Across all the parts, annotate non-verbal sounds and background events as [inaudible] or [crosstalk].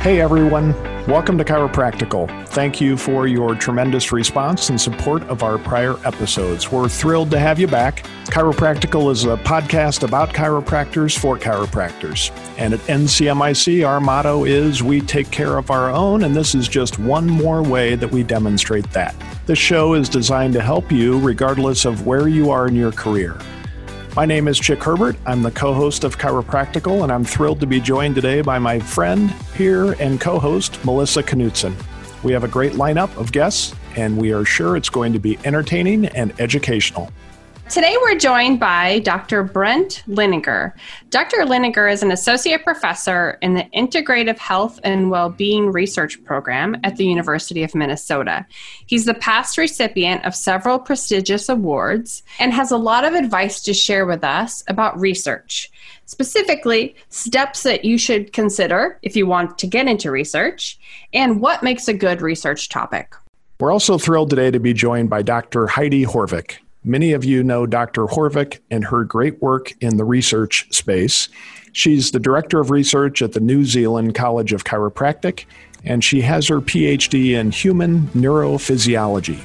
Hey everyone, welcome to Chiropractical. Thank you for your tremendous response and support of our prior episodes. We're thrilled to have you back. Chiropractical is a podcast about chiropractors for chiropractors. And at NCMIC, our motto is We take care of our own, and this is just one more way that we demonstrate that. This show is designed to help you regardless of where you are in your career. My name is Chick Herbert. I'm the co host of Chiropractical, and I'm thrilled to be joined today by my friend, peer, and co host, Melissa Knutson. We have a great lineup of guests, and we are sure it's going to be entertaining and educational. Today, we're joined by Dr. Brent Leininger. Dr. Leininger is an associate professor in the Integrative Health and Wellbeing Research Program at the University of Minnesota. He's the past recipient of several prestigious awards and has a lot of advice to share with us about research. Specifically, steps that you should consider if you want to get into research, and what makes a good research topic. We're also thrilled today to be joined by Dr. Heidi Haavik. Many of you know Dr. Haavik and her great work in the research space. She's the director of research at the New Zealand College of Chiropractic, and she has her PhD in human neurophysiology.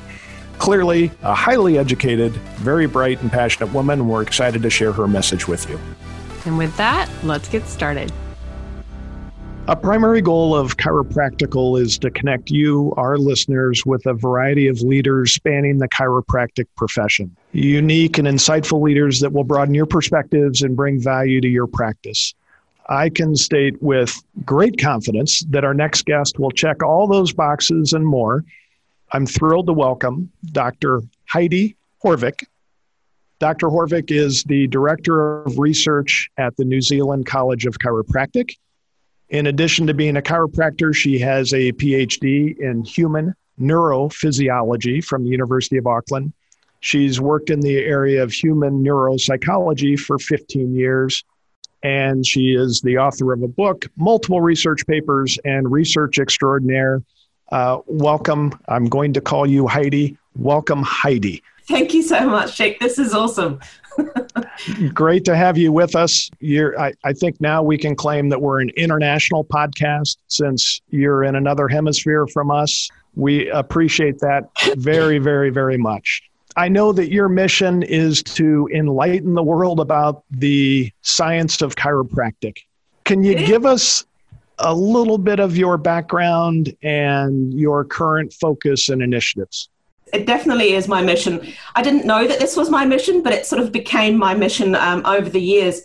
Clearly, a highly educated, very bright, and passionate woman. We're excited to share her message with you. And with that, let's get started. A primary goal of Chiropractical is to connect you, our listeners, with a variety of leaders spanning the chiropractic profession. Unique and insightful leaders that will broaden your perspectives and bring value to your practice. I can state with great confidence that our next guest will check all those boxes and more. I'm thrilled to welcome Dr. Heidi Haavik. Dr. Haavik is the Director of Research at the New Zealand College of Chiropractic in addition to being a chiropractor, she has a PhD in human neurophysiology from the University of Auckland. She's worked in the area of human neuropsychology for 15 years, and she is the author of a book, multiple research papers, and research extraordinaire. Uh, welcome. I'm going to call you Heidi. Welcome, Heidi. Thank you so much, Jake. This is awesome. [laughs] Great to have you with us. You're, I, I think now we can claim that we're an international podcast since you're in another hemisphere from us. We appreciate that very, very, very much. I know that your mission is to enlighten the world about the science of chiropractic. Can you give us a little bit of your background and your current focus and initiatives? It definitely is my mission. I didn't know that this was my mission, but it sort of became my mission um, over the years.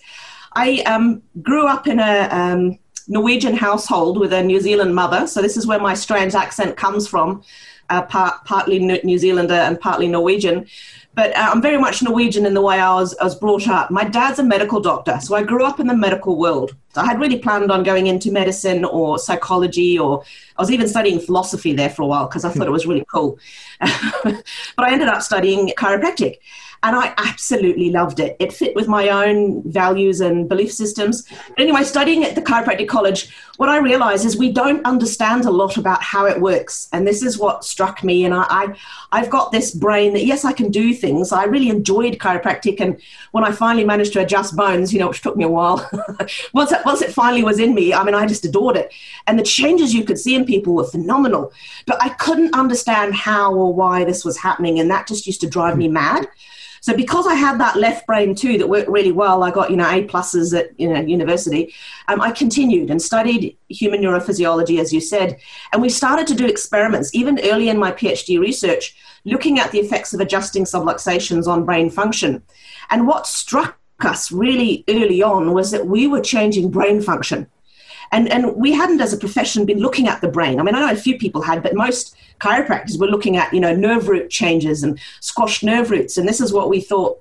I um, grew up in a um, Norwegian household with a New Zealand mother, so this is where my strange accent comes from, uh, part, partly New Zealander and partly Norwegian. But uh, I'm very much Norwegian in the way I was, I was brought up. My dad's a medical doctor, so I grew up in the medical world. I had really planned on going into medicine or psychology, or I was even studying philosophy there for a while because I thought it was really cool. [laughs] but I ended up studying chiropractic and I absolutely loved it. It fit with my own values and belief systems. But anyway, studying at the chiropractic college, what I realized is we don't understand a lot about how it works, and this is what struck me. And I, I have got this brain that yes, I can do things. I really enjoyed chiropractic, and when I finally managed to adjust bones, you know, which took me a while, [laughs] once it, once it finally was in me, I mean, I just adored it, and the changes you could see in people were phenomenal. But I couldn't understand how or why this was happening, and that just used to drive me mad. So because I had that left brain too that worked really well, I got you know A pluses at you know university. Um, I continued and studied human neurophysiology, as you said, and we started to do experiments even early in my PhD research, looking at the effects of adjusting subluxations on brain function. And what struck us really early on was that we were changing brain function. And, and we hadn't, as a profession, been looking at the brain. I mean, I know a few people had, but most chiropractors were looking at, you know, nerve root changes and squashed nerve roots. And this is what we thought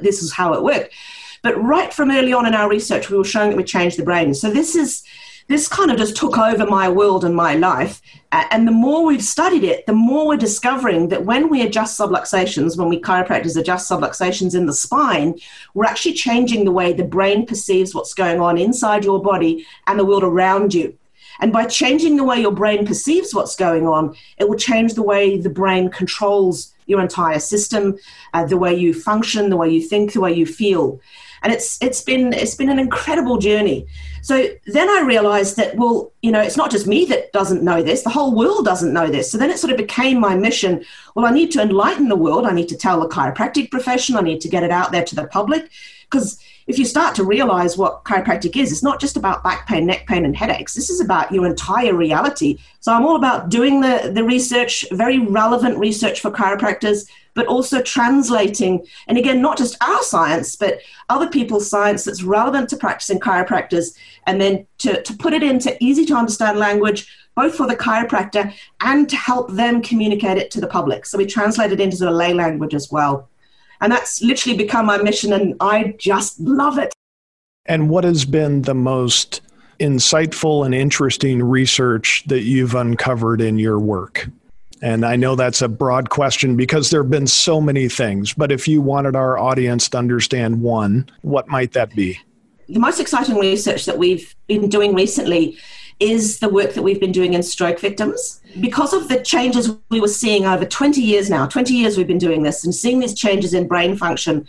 this is how it worked. But right from early on in our research, we were showing that we changed the brain. So this is this kind of just took over my world and my life. And the more we've studied it, the more we're discovering that when we adjust subluxations, when we chiropractors adjust subluxations in the spine, we're actually changing the way the brain perceives what's going on inside your body and the world around you. And by changing the way your brain perceives what's going on, it will change the way the brain controls your entire system, uh, the way you function, the way you think, the way you feel. And it's it's been it's been an incredible journey. So then I realized that well, you know, it's not just me that doesn't know this; the whole world doesn't know this. So then it sort of became my mission. Well, I need to enlighten the world. I need to tell the chiropractic profession. I need to get it out there to the public because if you start to realize what chiropractic is, it's not just about back pain, neck pain, and headaches. This is about your entire reality. So I'm all about doing the, the research, very relevant research for chiropractors, but also translating, and again, not just our science, but other people's science that's relevant to practicing chiropractors, and then to, to put it into easy to understand language, both for the chiropractor and to help them communicate it to the public. So we translate it into the lay language as well. And that's literally become my mission, and I just love it. And what has been the most insightful and interesting research that you've uncovered in your work? And I know that's a broad question because there have been so many things, but if you wanted our audience to understand one, what might that be? The most exciting research that we've been doing recently is the work that we've been doing in stroke victims. Because of the changes we were seeing over 20 years now, 20 years we've been doing this and seeing these changes in brain function,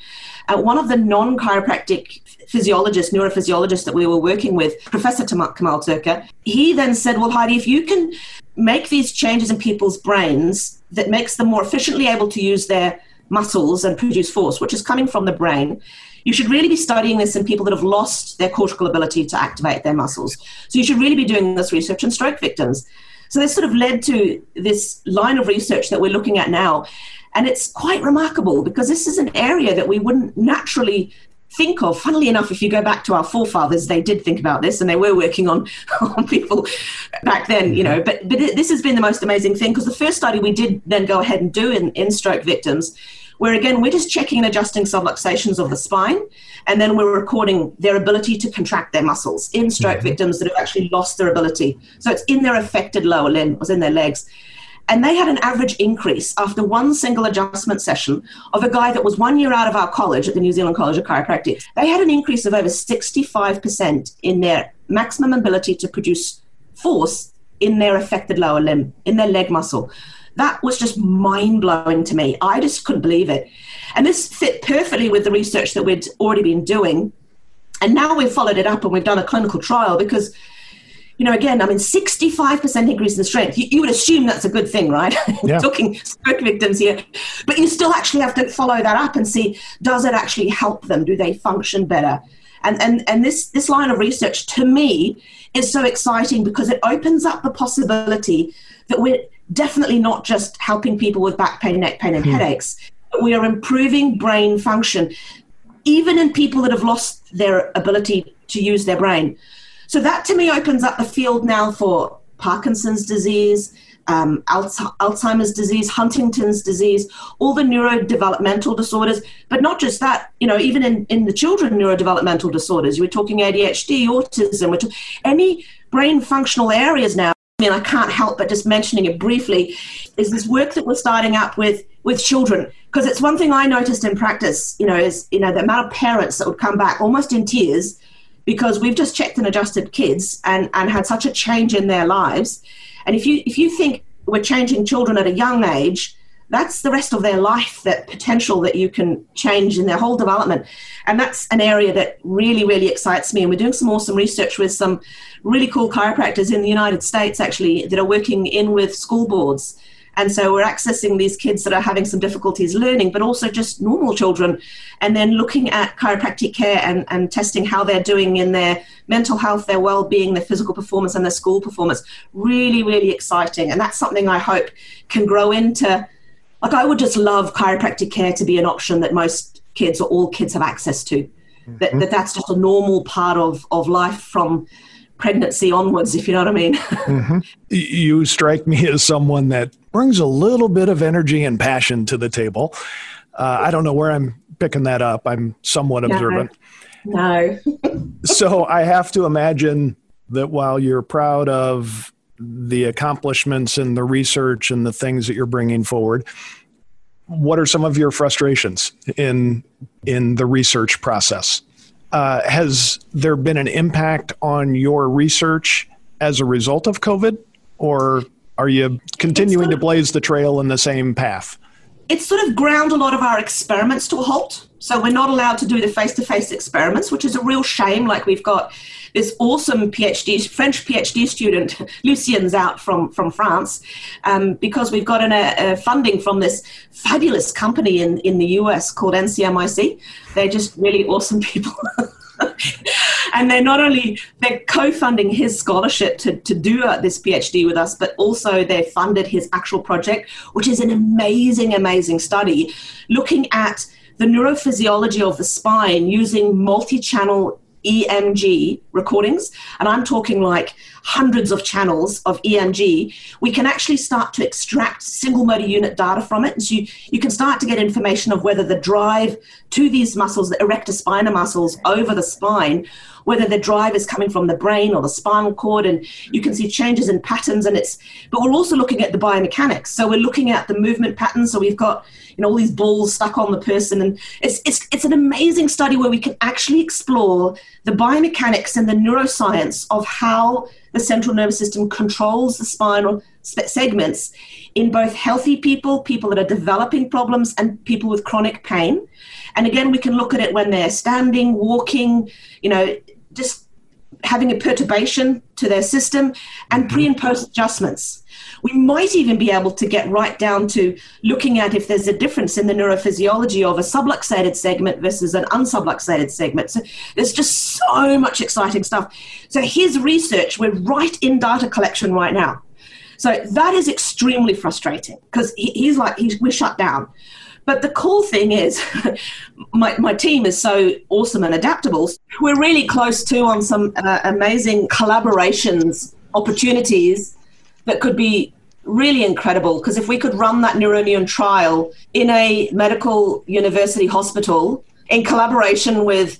uh, one of the non chiropractic physiologists, neurophysiologists that we were working with, Professor Kemal Türker, he then said, Well, Heidi, if you can make these changes in people's brains that makes them more efficiently able to use their muscles and produce force, which is coming from the brain, you should really be studying this in people that have lost their cortical ability to activate their muscles. So you should really be doing this research in stroke victims. So this sort of led to this line of research that we're looking at now. And it's quite remarkable because this is an area that we wouldn't naturally think of. Funnily enough, if you go back to our forefathers, they did think about this and they were working on, [laughs] on people back then, you know. Mm-hmm. But, but this has been the most amazing thing because the first study we did then go ahead and do in, in stroke victims where again we're just checking and adjusting subluxations of the spine and then we're recording their ability to contract their muscles in stroke mm-hmm. victims that have actually lost their ability so it's in their affected lower limb was in their legs and they had an average increase after one single adjustment session of a guy that was one year out of our college at the New Zealand College of Chiropractic. They had an increase of over 65% in their maximum ability to produce force in their affected lower limb, in their leg muscle. That was just mind blowing to me. I just couldn't believe it. And this fit perfectly with the research that we'd already been doing. And now we've followed it up and we've done a clinical trial because, you know, again, I mean, 65% increase in strength. You, you would assume that's a good thing, right? [laughs] Yeah. talking stroke victims here. But you still actually have to follow that up and see does it actually help them? Do they function better? And, and, and this, this line of research to me is so exciting because it opens up the possibility that we're definitely not just helping people with back pain, neck pain, and hmm. headaches, but we are improving brain function, even in people that have lost their ability to use their brain. So that to me opens up the field now for Parkinson's disease, um, Alzheimer's disease, Huntington's disease, all the neurodevelopmental disorders, but not just that, you know, even in, in the children neurodevelopmental disorders, you were talking ADHD, autism, which any brain functional areas now Mean, I can't help but just mentioning it briefly, is this work that we're starting up with with children. Because it's one thing I noticed in practice, you know, is you know the amount of parents that would come back almost in tears because we've just checked and adjusted kids and and had such a change in their lives. And if you if you think we're changing children at a young age, that's the rest of their life that potential that you can change in their whole development and that's an area that really really excites me and we're doing some awesome research with some really cool chiropractors in the united states actually that are working in with school boards and so we're accessing these kids that are having some difficulties learning, but also just normal children, and then looking at chiropractic care and, and testing how they're doing in their mental health, their well being, their physical performance, and their school performance. Really, really exciting. And that's something I hope can grow into like I would just love chiropractic care to be an option that most kids or all kids have access to. Mm-hmm. That, that that's just a normal part of, of life from pregnancy onwards, if you know what I mean. mm-hmm. You strike me as someone that brings a little bit of energy and passion to the table. Uh, I don't know where I'm picking that up. I'm somewhat no. observant. No. [laughs] so I have to imagine that while you're proud of the accomplishments and the research and the things that you're bringing forward what are some of your frustrations in in the research process? Uh, has there been an impact on your research as a result of covid or are you continuing to blaze the trail in the same path it's sort of ground a lot of our experiments to a halt. So we're not allowed to do the face-to-face experiments, which is a real shame. Like we've got this awesome PhD, French PhD student, [laughs] Lucien's out from, from France, um, because we've gotten a, a, funding from this fabulous company in, in the US called NCMIC. They're just really awesome [laughs] people. And they're not only they're co-funding his scholarship to, to do uh, this phd with us but also they funded his actual project which is an amazing amazing study looking at the neurophysiology of the spine using multi-channel EMG recordings, and I'm talking like hundreds of channels of EMG, we can actually start to extract single motor unit data from it. And so you, you can start to get information of whether the drive to these muscles, the erector spinae muscles over the spine, whether the drive is coming from the brain or the spinal cord, and you can see changes in patterns. And it's, but we're also looking at the biomechanics. So we're looking at the movement patterns. So we've got you know all these balls stuck on the person, and it's it's it's an amazing study where we can actually explore the biomechanics and the neuroscience of how the central nervous system controls the spinal segments in both healthy people, people that are developing problems, and people with chronic pain. And again, we can look at it when they're standing, walking, you know, just having a perturbation to their system, and pre and post adjustments. We might even be able to get right down to looking at if there's a difference in the neurophysiology of a subluxated segment versus an unsubluxated segment. So there's just so much exciting stuff. So his research, we're right in data collection right now. So that is extremely frustrating because he's like, he's, we're shut down. But the cool thing is, [laughs] my, my team is so awesome and adaptable. We're really close to on some uh, amazing collaborations opportunities that could be really incredible because if we could run that neuroimmune trial in a medical university hospital in collaboration with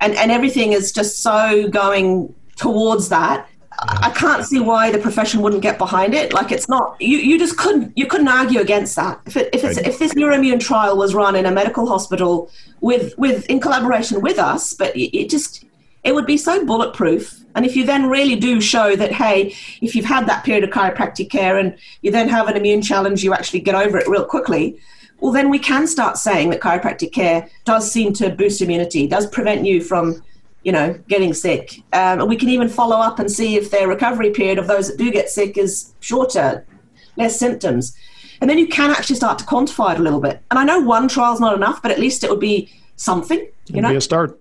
and, and everything is just so going towards that I can't see why the profession wouldn't get behind it. Like it's not you, you just couldn't you couldn't argue against that. If it, if it's if this neuroimmune trial was run in a medical hospital with with in collaboration with us, but it, it just it would be so bulletproof. And if you then really do show that, hey, if you've had that period of chiropractic care and you then have an immune challenge, you actually get over it real quickly, well, then we can start saying that chiropractic care does seem to boost immunity, does prevent you from, you know, getting sick. Um, and we can even follow up and see if their recovery period of those that do get sick is shorter, less symptoms. And then you can actually start to quantify it a little bit. And I know one trial is not enough, but at least it would be something. You It'd know, be a start.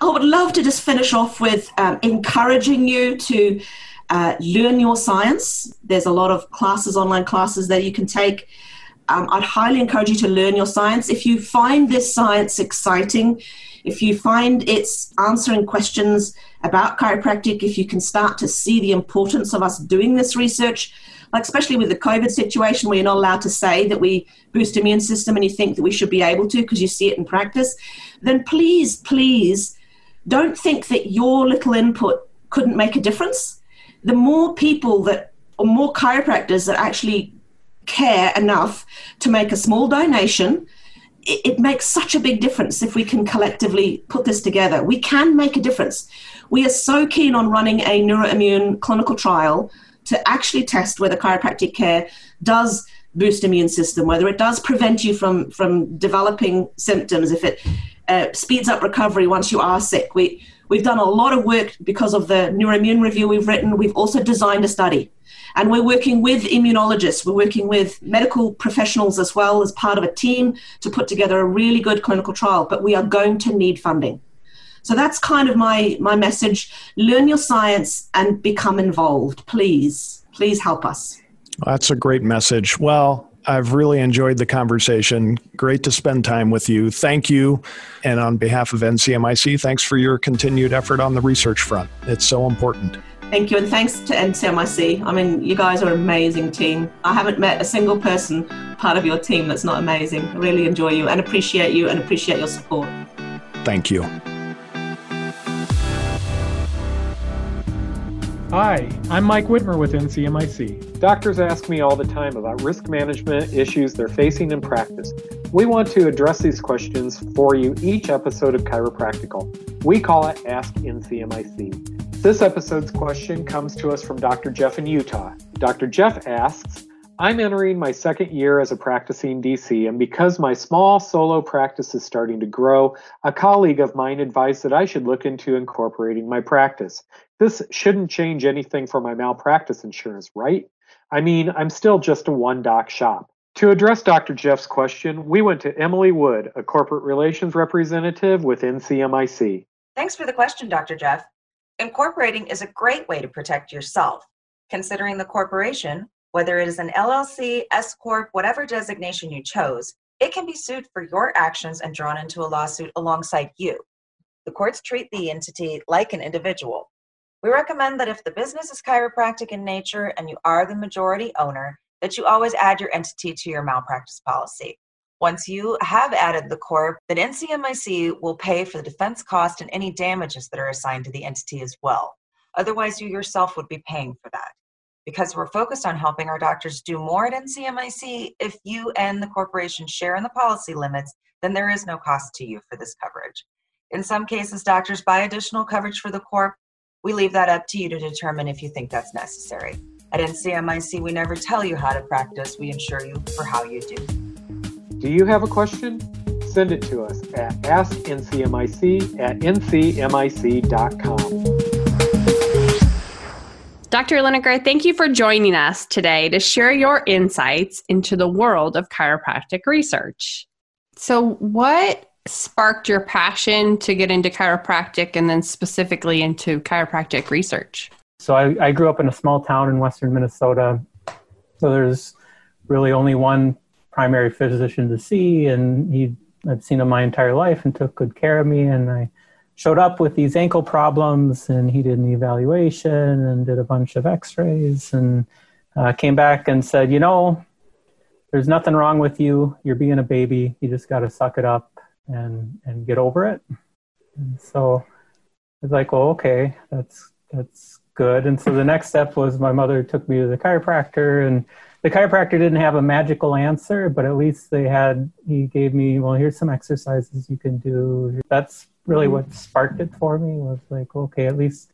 I would love to just finish off with um, encouraging you to uh, learn your science. There's a lot of classes, online classes that you can take. Um, I'd highly encourage you to learn your science. If you find this science exciting, if you find it's answering questions about chiropractic, if you can start to see the importance of us doing this research, like especially with the COVID situation where you're not allowed to say that we boost immune system and you think that we should be able to because you see it in practice, then please, please don't think that your little input couldn't make a difference. The more people that, or more chiropractors that actually care enough to make a small donation, it, it, makes such a big difference if we can collectively put this together. We can make a difference. We are so keen on running a neuroimmune clinical trial to actually test whether chiropractic care does boost immune system, whether it does prevent you from from developing symptoms, if it uh, speeds up recovery once you are sick. We, we've done a lot of work because of the neuroimmune review we've written. We've also designed a study. And we're working with immunologists, we're working with medical professionals as well as part of a team to put together a really good clinical trial. But we are going to need funding. So that's kind of my, my message. Learn your science and become involved. Please, please help us. That's a great message. Well, I've really enjoyed the conversation. Great to spend time with you. Thank you. And on behalf of NCMIC, thanks for your continued effort on the research front. It's so important. Thank you, and thanks to NCMIC. I mean, you guys are an amazing team. I haven't met a single person part of your team that's not amazing. I really enjoy you and appreciate you and appreciate your support. Thank you. Hi, I'm Mike Whitmer with NCMIC. Doctors ask me all the time about risk management issues they're facing in practice. We want to address these questions for you each episode of Chiropractical. We call it Ask NCMIC. This episode's question comes to us from Dr. Jeff in Utah. Dr. Jeff asks, I'm entering my second year as a practicing DC, and because my small solo practice is starting to grow, a colleague of mine advised that I should look into incorporating my practice. This shouldn't change anything for my malpractice insurance, right? I mean, I'm still just a one doc shop. To address Dr. Jeff's question, we went to Emily Wood, a corporate relations representative with NCMIC. Thanks for the question, Dr. Jeff. Incorporating is a great way to protect yourself. Considering the corporation, whether it is an LLC, S Corp, whatever designation you chose, it can be sued for your actions and drawn into a lawsuit alongside you. The courts treat the entity like an individual. We recommend that if the business is chiropractic in nature and you are the majority owner, that you always add your entity to your malpractice policy. Once you have added the corp, then NCMIC will pay for the defense cost and any damages that are assigned to the entity as well. Otherwise, you yourself would be paying for that because we're focused on helping our doctors do more at NCMIC, if you and the corporation share in the policy limits, then there is no cost to you for this coverage. In some cases, doctors buy additional coverage for the corp. We leave that up to you to determine if you think that's necessary. At NCMIC, we never tell you how to practice, we insure you for how you do. Do you have a question? Send it to us at askncmic at ncmic.com. Dr. Leininger, thank you for joining us today to share your insights into the world of chiropractic research. So, what sparked your passion to get into chiropractic and then specifically into chiropractic research? So, I, I grew up in a small town in western Minnesota. So, there's really only one primary physician to see, and he I'd seen him my entire life and took good care of me. And I showed up with these ankle problems and he did an evaluation and did a bunch of x-rays and uh, came back and said you know there's nothing wrong with you you're being a baby you just got to suck it up and and get over it. And so it's like well okay that's that's good. And so the next step was my mother took me to the chiropractor and the chiropractor didn't have a magical answer but at least they had he gave me well here's some exercises you can do. That's really mm-hmm. what sparked it for me was like, okay, at least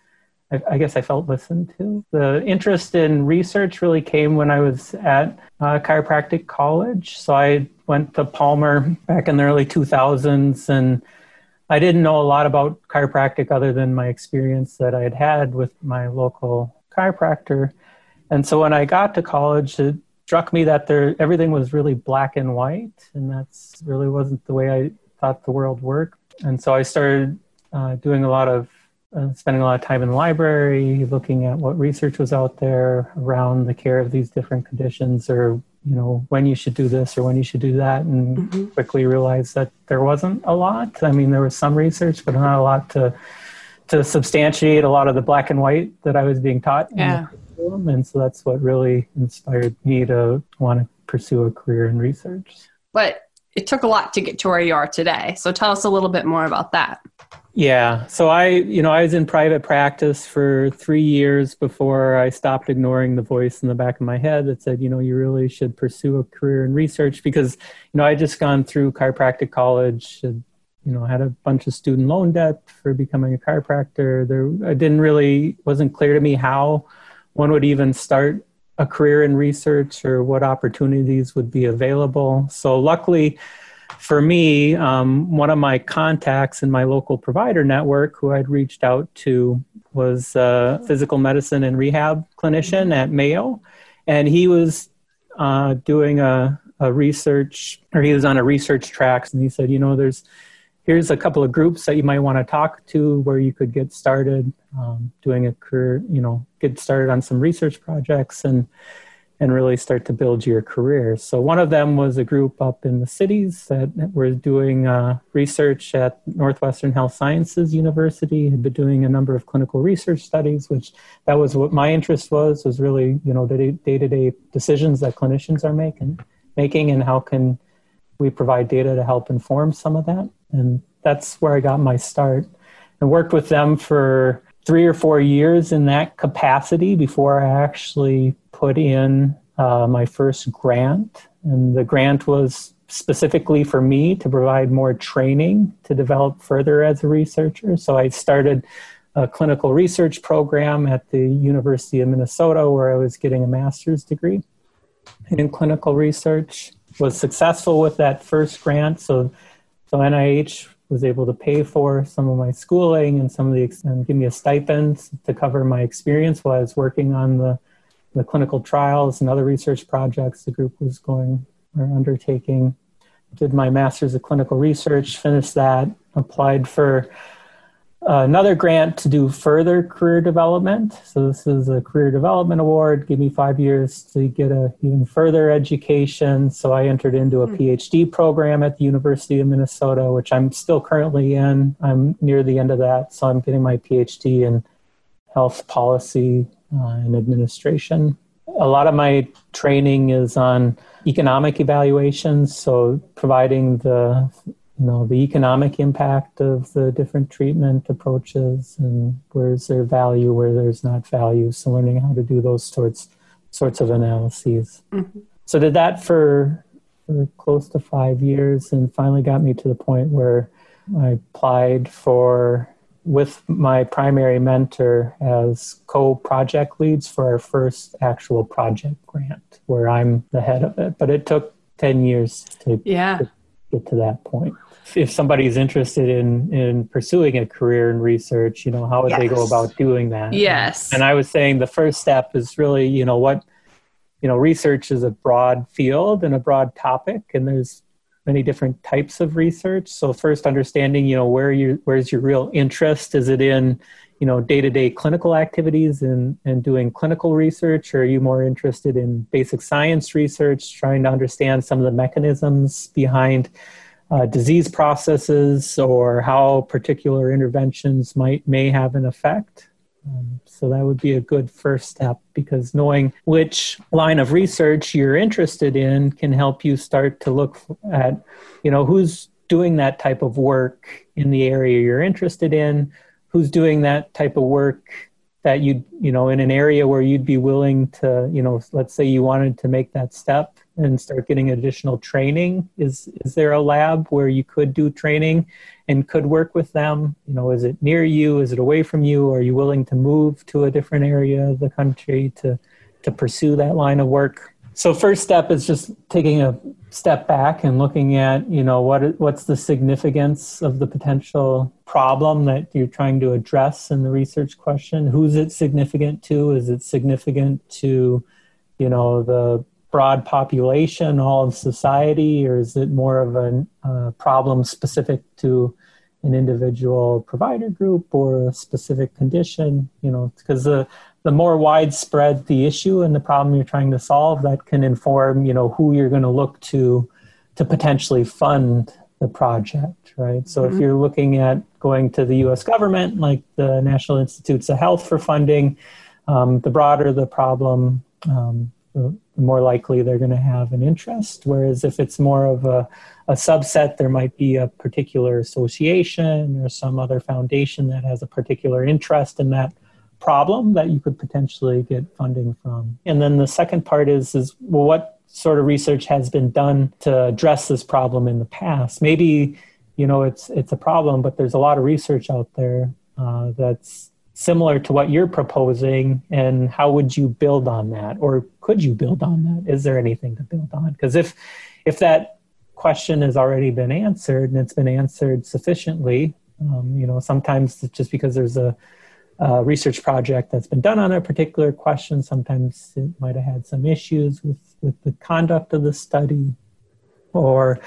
I, I, guess I felt listened to. The interest in research really came when I was at uh, chiropractic college. So I went to Palmer back in the early 2000s and I didn't know a lot about chiropractic other than my experience that I had had with my local chiropractor. And so when I got to college, it struck me that there everything was really black and white, and that's really wasn't the way I thought the world worked and so I started uh, doing a lot of uh, spending a lot of time in the library, looking at what research was out there around the care of these different conditions, or you know when you should do this or when you should do that, and mm-hmm. quickly realized that there wasn't a lot. I mean, there was some research, but not a lot to to substantiate a lot of the black and white that I was being taught. Yeah. And so that's what really inspired me to want to pursue a career in research. But it took a lot to get to where you are today. So tell us a little bit more about that. Yeah. So I, you know, I was in private practice for three years before I stopped ignoring the voice in the back of my head that said, you know, you really should pursue a career in research because, you know, I just gone through chiropractic college, and, you know, had a bunch of student loan debt for becoming a chiropractor. There, I didn't really, wasn't clear to me how one would even start a career in research or what opportunities would be available. So, luckily for me, um, one of my contacts in my local provider network who I'd reached out to was a physical medicine and rehab clinician at Mayo. And he was uh, doing a, a research, or he was on a research track, and he said, You know, there's here's a couple of groups that you might want to talk to where you could get started um, doing a career, you know, get started on some research projects and and really start to build your career. So one of them was a group up in the cities that were doing uh, research at Northwestern Health Sciences University. Had been doing a number of clinical research studies, which that was what my interest was. Was really you know the day to day decisions that clinicians are making, making, and how can we provide data to help inform some of that. And that's where I got my start. And worked with them for three or four years in that capacity before I actually put in uh, my first grant. And the grant was specifically for me to provide more training to develop further as a researcher. So I started a clinical research program at the University of Minnesota where I was getting a master's degree. in clinical research. Was successful with that first grant, so so NIH was able to pay for some of my schooling and some of the and give me a stipend to cover my experience while I was working on the the clinical trials and other research projects the group was going or undertaking. Did my master's of clinical research, finished that, applied for another grant to do further career development. So this is a career development award. Give me five years to get a even further education. So I entered into a hmm. PhD program at the University of Minnesota, which I'm still currently in. I'm near the end of that, so I'm getting my PhD in health policy uh, and administration. A lot of my training is on economic evaluations, so providing the you know the economic impact of the different treatment approaches and where's there value where there's not value so learning how to do those sorts sorts of analyses mm-hmm. so did that for, for close to five years and finally got me to the point where i applied for with my primary mentor as co-project leads for our first actual project grant where i'm the head of it but it took 10 years to, yeah. to get to that point if somebody's interested in in pursuing a career in research you know how would yes. they go about doing that? Yes. and i was saying the first step is really you know what you know research is a broad field and a broad topic and there's many different types of research. So first understanding you know where you where's your real interest? Is it in you know day-to-day clinical activities and and doing clinical research? Or are you more interested in basic science research trying to understand some of the mechanisms behind uh, disease processes or how particular interventions might may have an effect. Um, so that would be a good first step because knowing which line of research you're interested in can help you start to look at, you know, who's doing that type of work in the area you're interested in, who's doing that type of work that you you know in an area where you'd be willing to you know let's say you wanted to make that step and start getting additional training is is there a lab where you could do training and could work with them? You know is it near you? Is it away from you? Are you willing to move to a different area of the country to to pursue that line of work so first step is just taking a step back and looking at you know what what's the significance of the potential problem that you're trying to address in the research question who's it significant to is it significant to you know the broad population, all of society, or is it more of a uh, problem specific to an individual provider group or a specific condition? You know, because the the more widespread the issue and the problem you're trying to solve, that can inform you know who you're going to look to to potentially fund the project, right? So mm-hmm. if you're looking at going to the U.S. government, like the National Institutes of Health for funding, um, the broader the problem, um, the more likely they're going to have an interest. Whereas if it's more of a, a subset, there might be a particular association or some other foundation that has a particular interest in that problem that you could potentially get funding from. And then the second part is is well, what sort of research has been done to address this problem in the past? Maybe you know it's it's a problem, but there's a lot of research out there uh, that's similar to what you're proposing and how would you build on that or could you build on that is there anything to build on because if if that question has already been answered and it's been answered sufficiently um, you know sometimes just because there's a, a, research project that's been done on a particular question. Sometimes it might have had some issues with with the conduct of the study or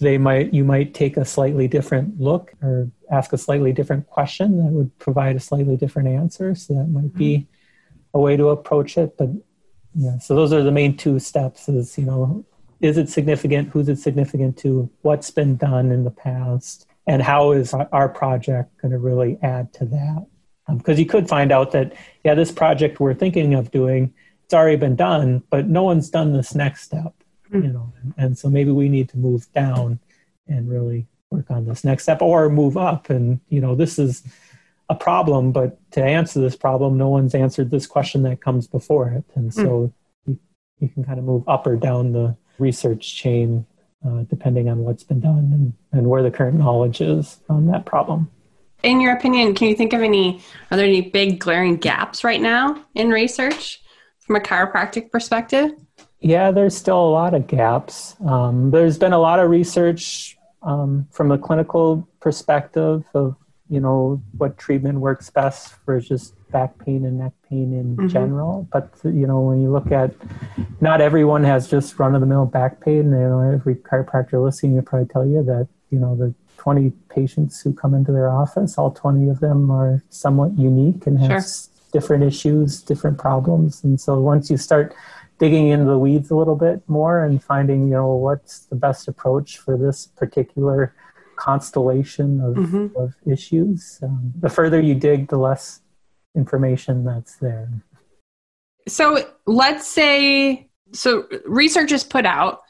they might you might take a slightly different look or ask a slightly different question that would provide a slightly different answer. So that might be mm-hmm. a way to approach it but yeah so those are the main two steps is you know is it significant? Who's it significant to? What's been done in the past? And how is our project going to really add to that because um, you could find out that yeah this project we're thinking of doing it's already been done but no one's done this next step mm-hmm. you know and, and so maybe we need to move down and really work on this next step or move up and you know this is a problem but to answer this problem no one's answered this question that comes before it and so mm. you, you can kind of move up or down the research chain uh, depending on what's been done and, and where the current knowledge is on that problem in your opinion can you think of any are there any big glaring gaps right now in research from a chiropractic perspective Yeah, there's still a lot of gaps. Um, there's been a lot of research um, from a clinical perspective of you know what treatment works best for just back pain and neck pain in mm-hmm. general. But you know when you look at, not everyone has just run of the mill back pain. You know every chiropractor listening will probably tell you that you know the 20 patients who come into their office, all 20 of them are somewhat unique and have sure. different issues, different problems. And so once you start digging into the weeds a little bit more and finding, you know, what's the best approach for this particular constellation of, mm-hmm. of issues. Um, the further you dig, the less information that's there. So let's say, so research is put out.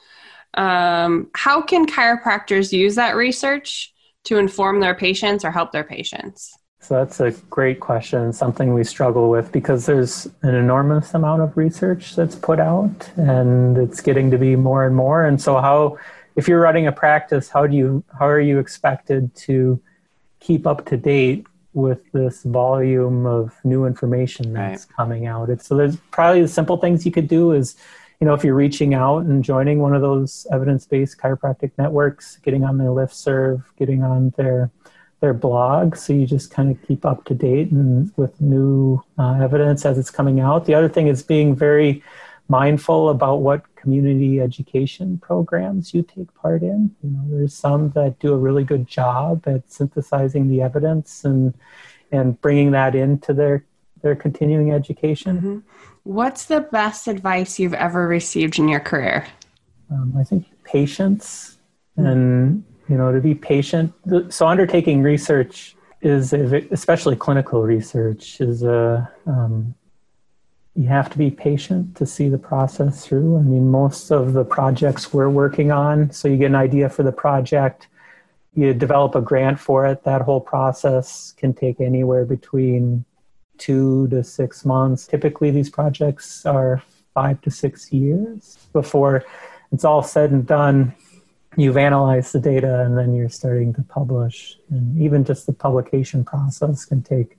Um, how can chiropractors use that research to inform their patients or help their patients? So that's a great question, something we struggle with because there's an enormous amount of research that's put out and it's getting to be more and more. And so how if you're running a practice, how do you how are you expected to keep up to date with this volume of new information that's right. coming out? It's, so there's probably the simple things you could do is, you know, if you're reaching out and joining one of those evidence-based chiropractic networks, getting on their listserv, getting on their their blog, so you just kind of keep up to date and with new uh, evidence as it's coming out. The other thing is being very mindful about what community education programs you take part in. You know, there's some that do a really good job at synthesizing the evidence and and bringing that into their their continuing education. Mm-hmm. What's the best advice you've ever received in your career? Um, I think patience and you know to be patient. So undertaking research is especially clinical research is a um, you have to be patient to see the process through. I mean, most of the projects we're working on, so you get an idea for the project, you develop a grant for it. That whole process can take anywhere between two to six months. Typically, these projects are five to six years before it's all said and done. You've analyzed the data and then you're starting to publish. And even just the publication process can take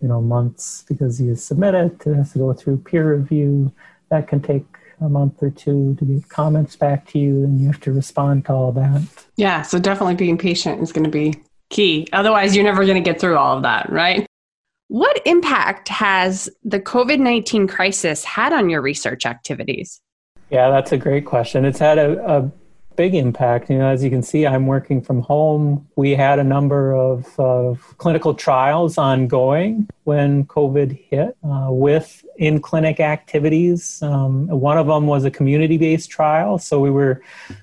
you know months because you submit it it has to go through peer review that can take a month or two to get comments back to you and you have to respond to all that yeah so definitely being patient is going to be key otherwise you're never going to get through all of that right what impact has the covid-19 crisis had on your research activities yeah that's a great question it's had a, a big impact. You know, as you can see, I'm working from home. We had a number of, of clinical trials ongoing when COVID hit uh, with in clinic activities. Um, one of them was a community based trial. So we were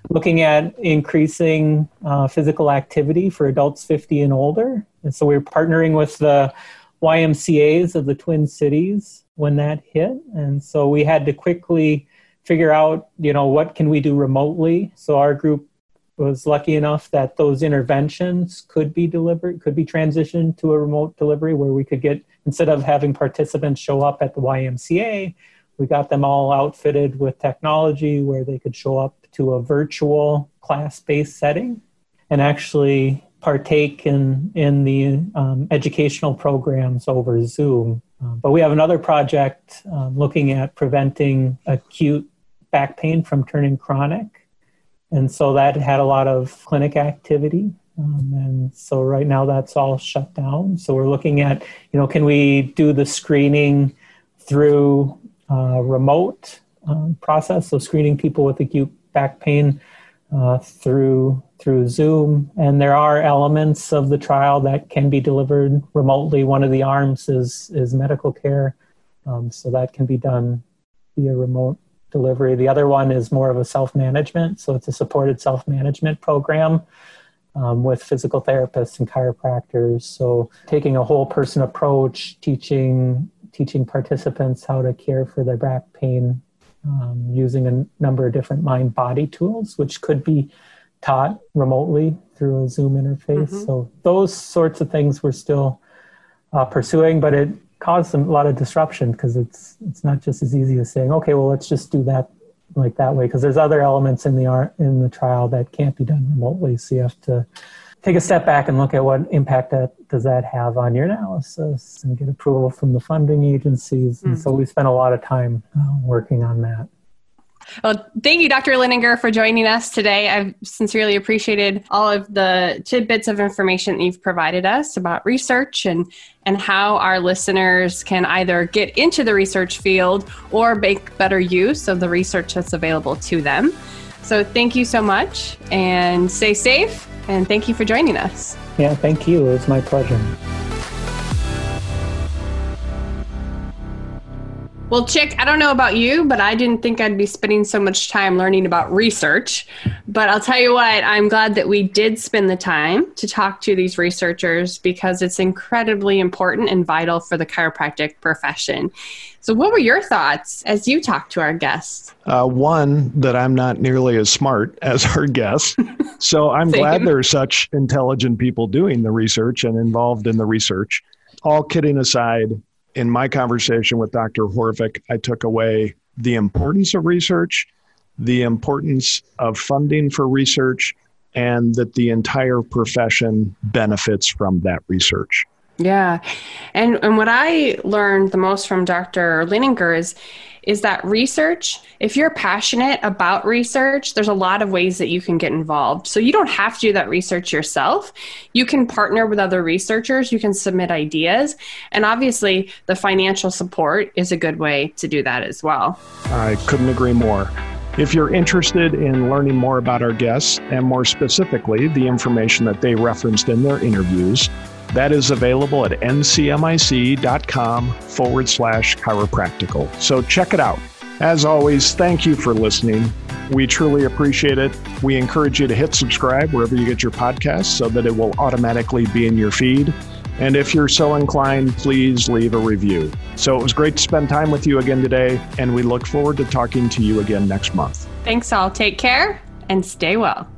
looking at increasing uh, physical activity for adults 50 and older. And so we were partnering with the YMCAs of the Twin Cities when that hit. And so we had to quickly figure out, you know, what can we do remotely. So our group was lucky enough that those interventions could be delivered, could be transitioned to a remote delivery where we could get, instead of having participants show up at the YMCA, we got them all outfitted with technology where they could show up to a virtual class based setting and actually partake in, in the um, educational programs over Zoom. Uh, but we have another project um, looking at preventing acute back pain from turning chronic. And so that had a lot of clinic activity. Um, and so right now that's all shut down. So we're looking at, you know, can we do the screening through uh, remote um, process? So screening people with acute back pain uh, through through Zoom. And there are elements of the trial that can be delivered remotely. One of the arms is is medical care, um, so that can be done via remote delivery. The other one is more of a self management. So it's a supported self management program um, with physical therapists and chiropractors. So taking a whole person approach, teaching teaching participants how to care for their back pain um, using a number of different mind body tools, which could be taught remotely through a Zoom interface. Mm-hmm. So those sorts of things we're still uh, pursuing, but it caused a lot of disruption because it's it's not just as easy as saying, okay, well, let's just do that like that way because there's other elements in the art in the trial that can't be done remotely. So you have to take a step back and look at what impact that does that have on your analysis and get approval from the funding agencies. Mm-hmm. And so mm-hmm. we spent a lot of time uh, working on that. Well, thank you, Dr. Leininger, for joining us today. I've sincerely appreciated all of the tidbits of information that you've provided us about research and, and how our listeners can either get into the research field or make better use of the research that's available to them. So, thank you so much and stay safe. And thank you for joining us. Yeah, thank you. It was my pleasure. Well, Chick, I don't know about you, but I didn't think I'd be spending so much time learning about research. But I'll tell you what, I'm glad that we did spend the time to talk to these researchers because it's incredibly important and vital for the chiropractic profession. So, what were your thoughts as you talked to our guests? Uh, one, that I'm not nearly as smart [laughs] as our guests. So, I'm glad there are such intelligent people doing the research and involved in the research. All kidding aside, in my conversation with Dr. Haavik, I took away the importance of research, the importance of funding for research, and that the entire profession benefits from that research. Yeah. And and what I learned the most from Dr. Leininger is is that research, if you're passionate about research, there's a lot of ways that you can get involved. So you don't have to do that research yourself. You can partner with other researchers, you can submit ideas, and obviously the financial support is a good way to do that as well. I couldn't agree more. If you're interested in learning more about our guests and more specifically the information that they referenced in their interviews, that is available at ncmic.com forward slash chiropractical. So check it out. As always, thank you for listening. We truly appreciate it. We encourage you to hit subscribe wherever you get your podcasts so that it will automatically be in your feed. And if you're so inclined, please leave a review. So it was great to spend time with you again today, and we look forward to talking to you again next month. Thanks all. Take care and stay well.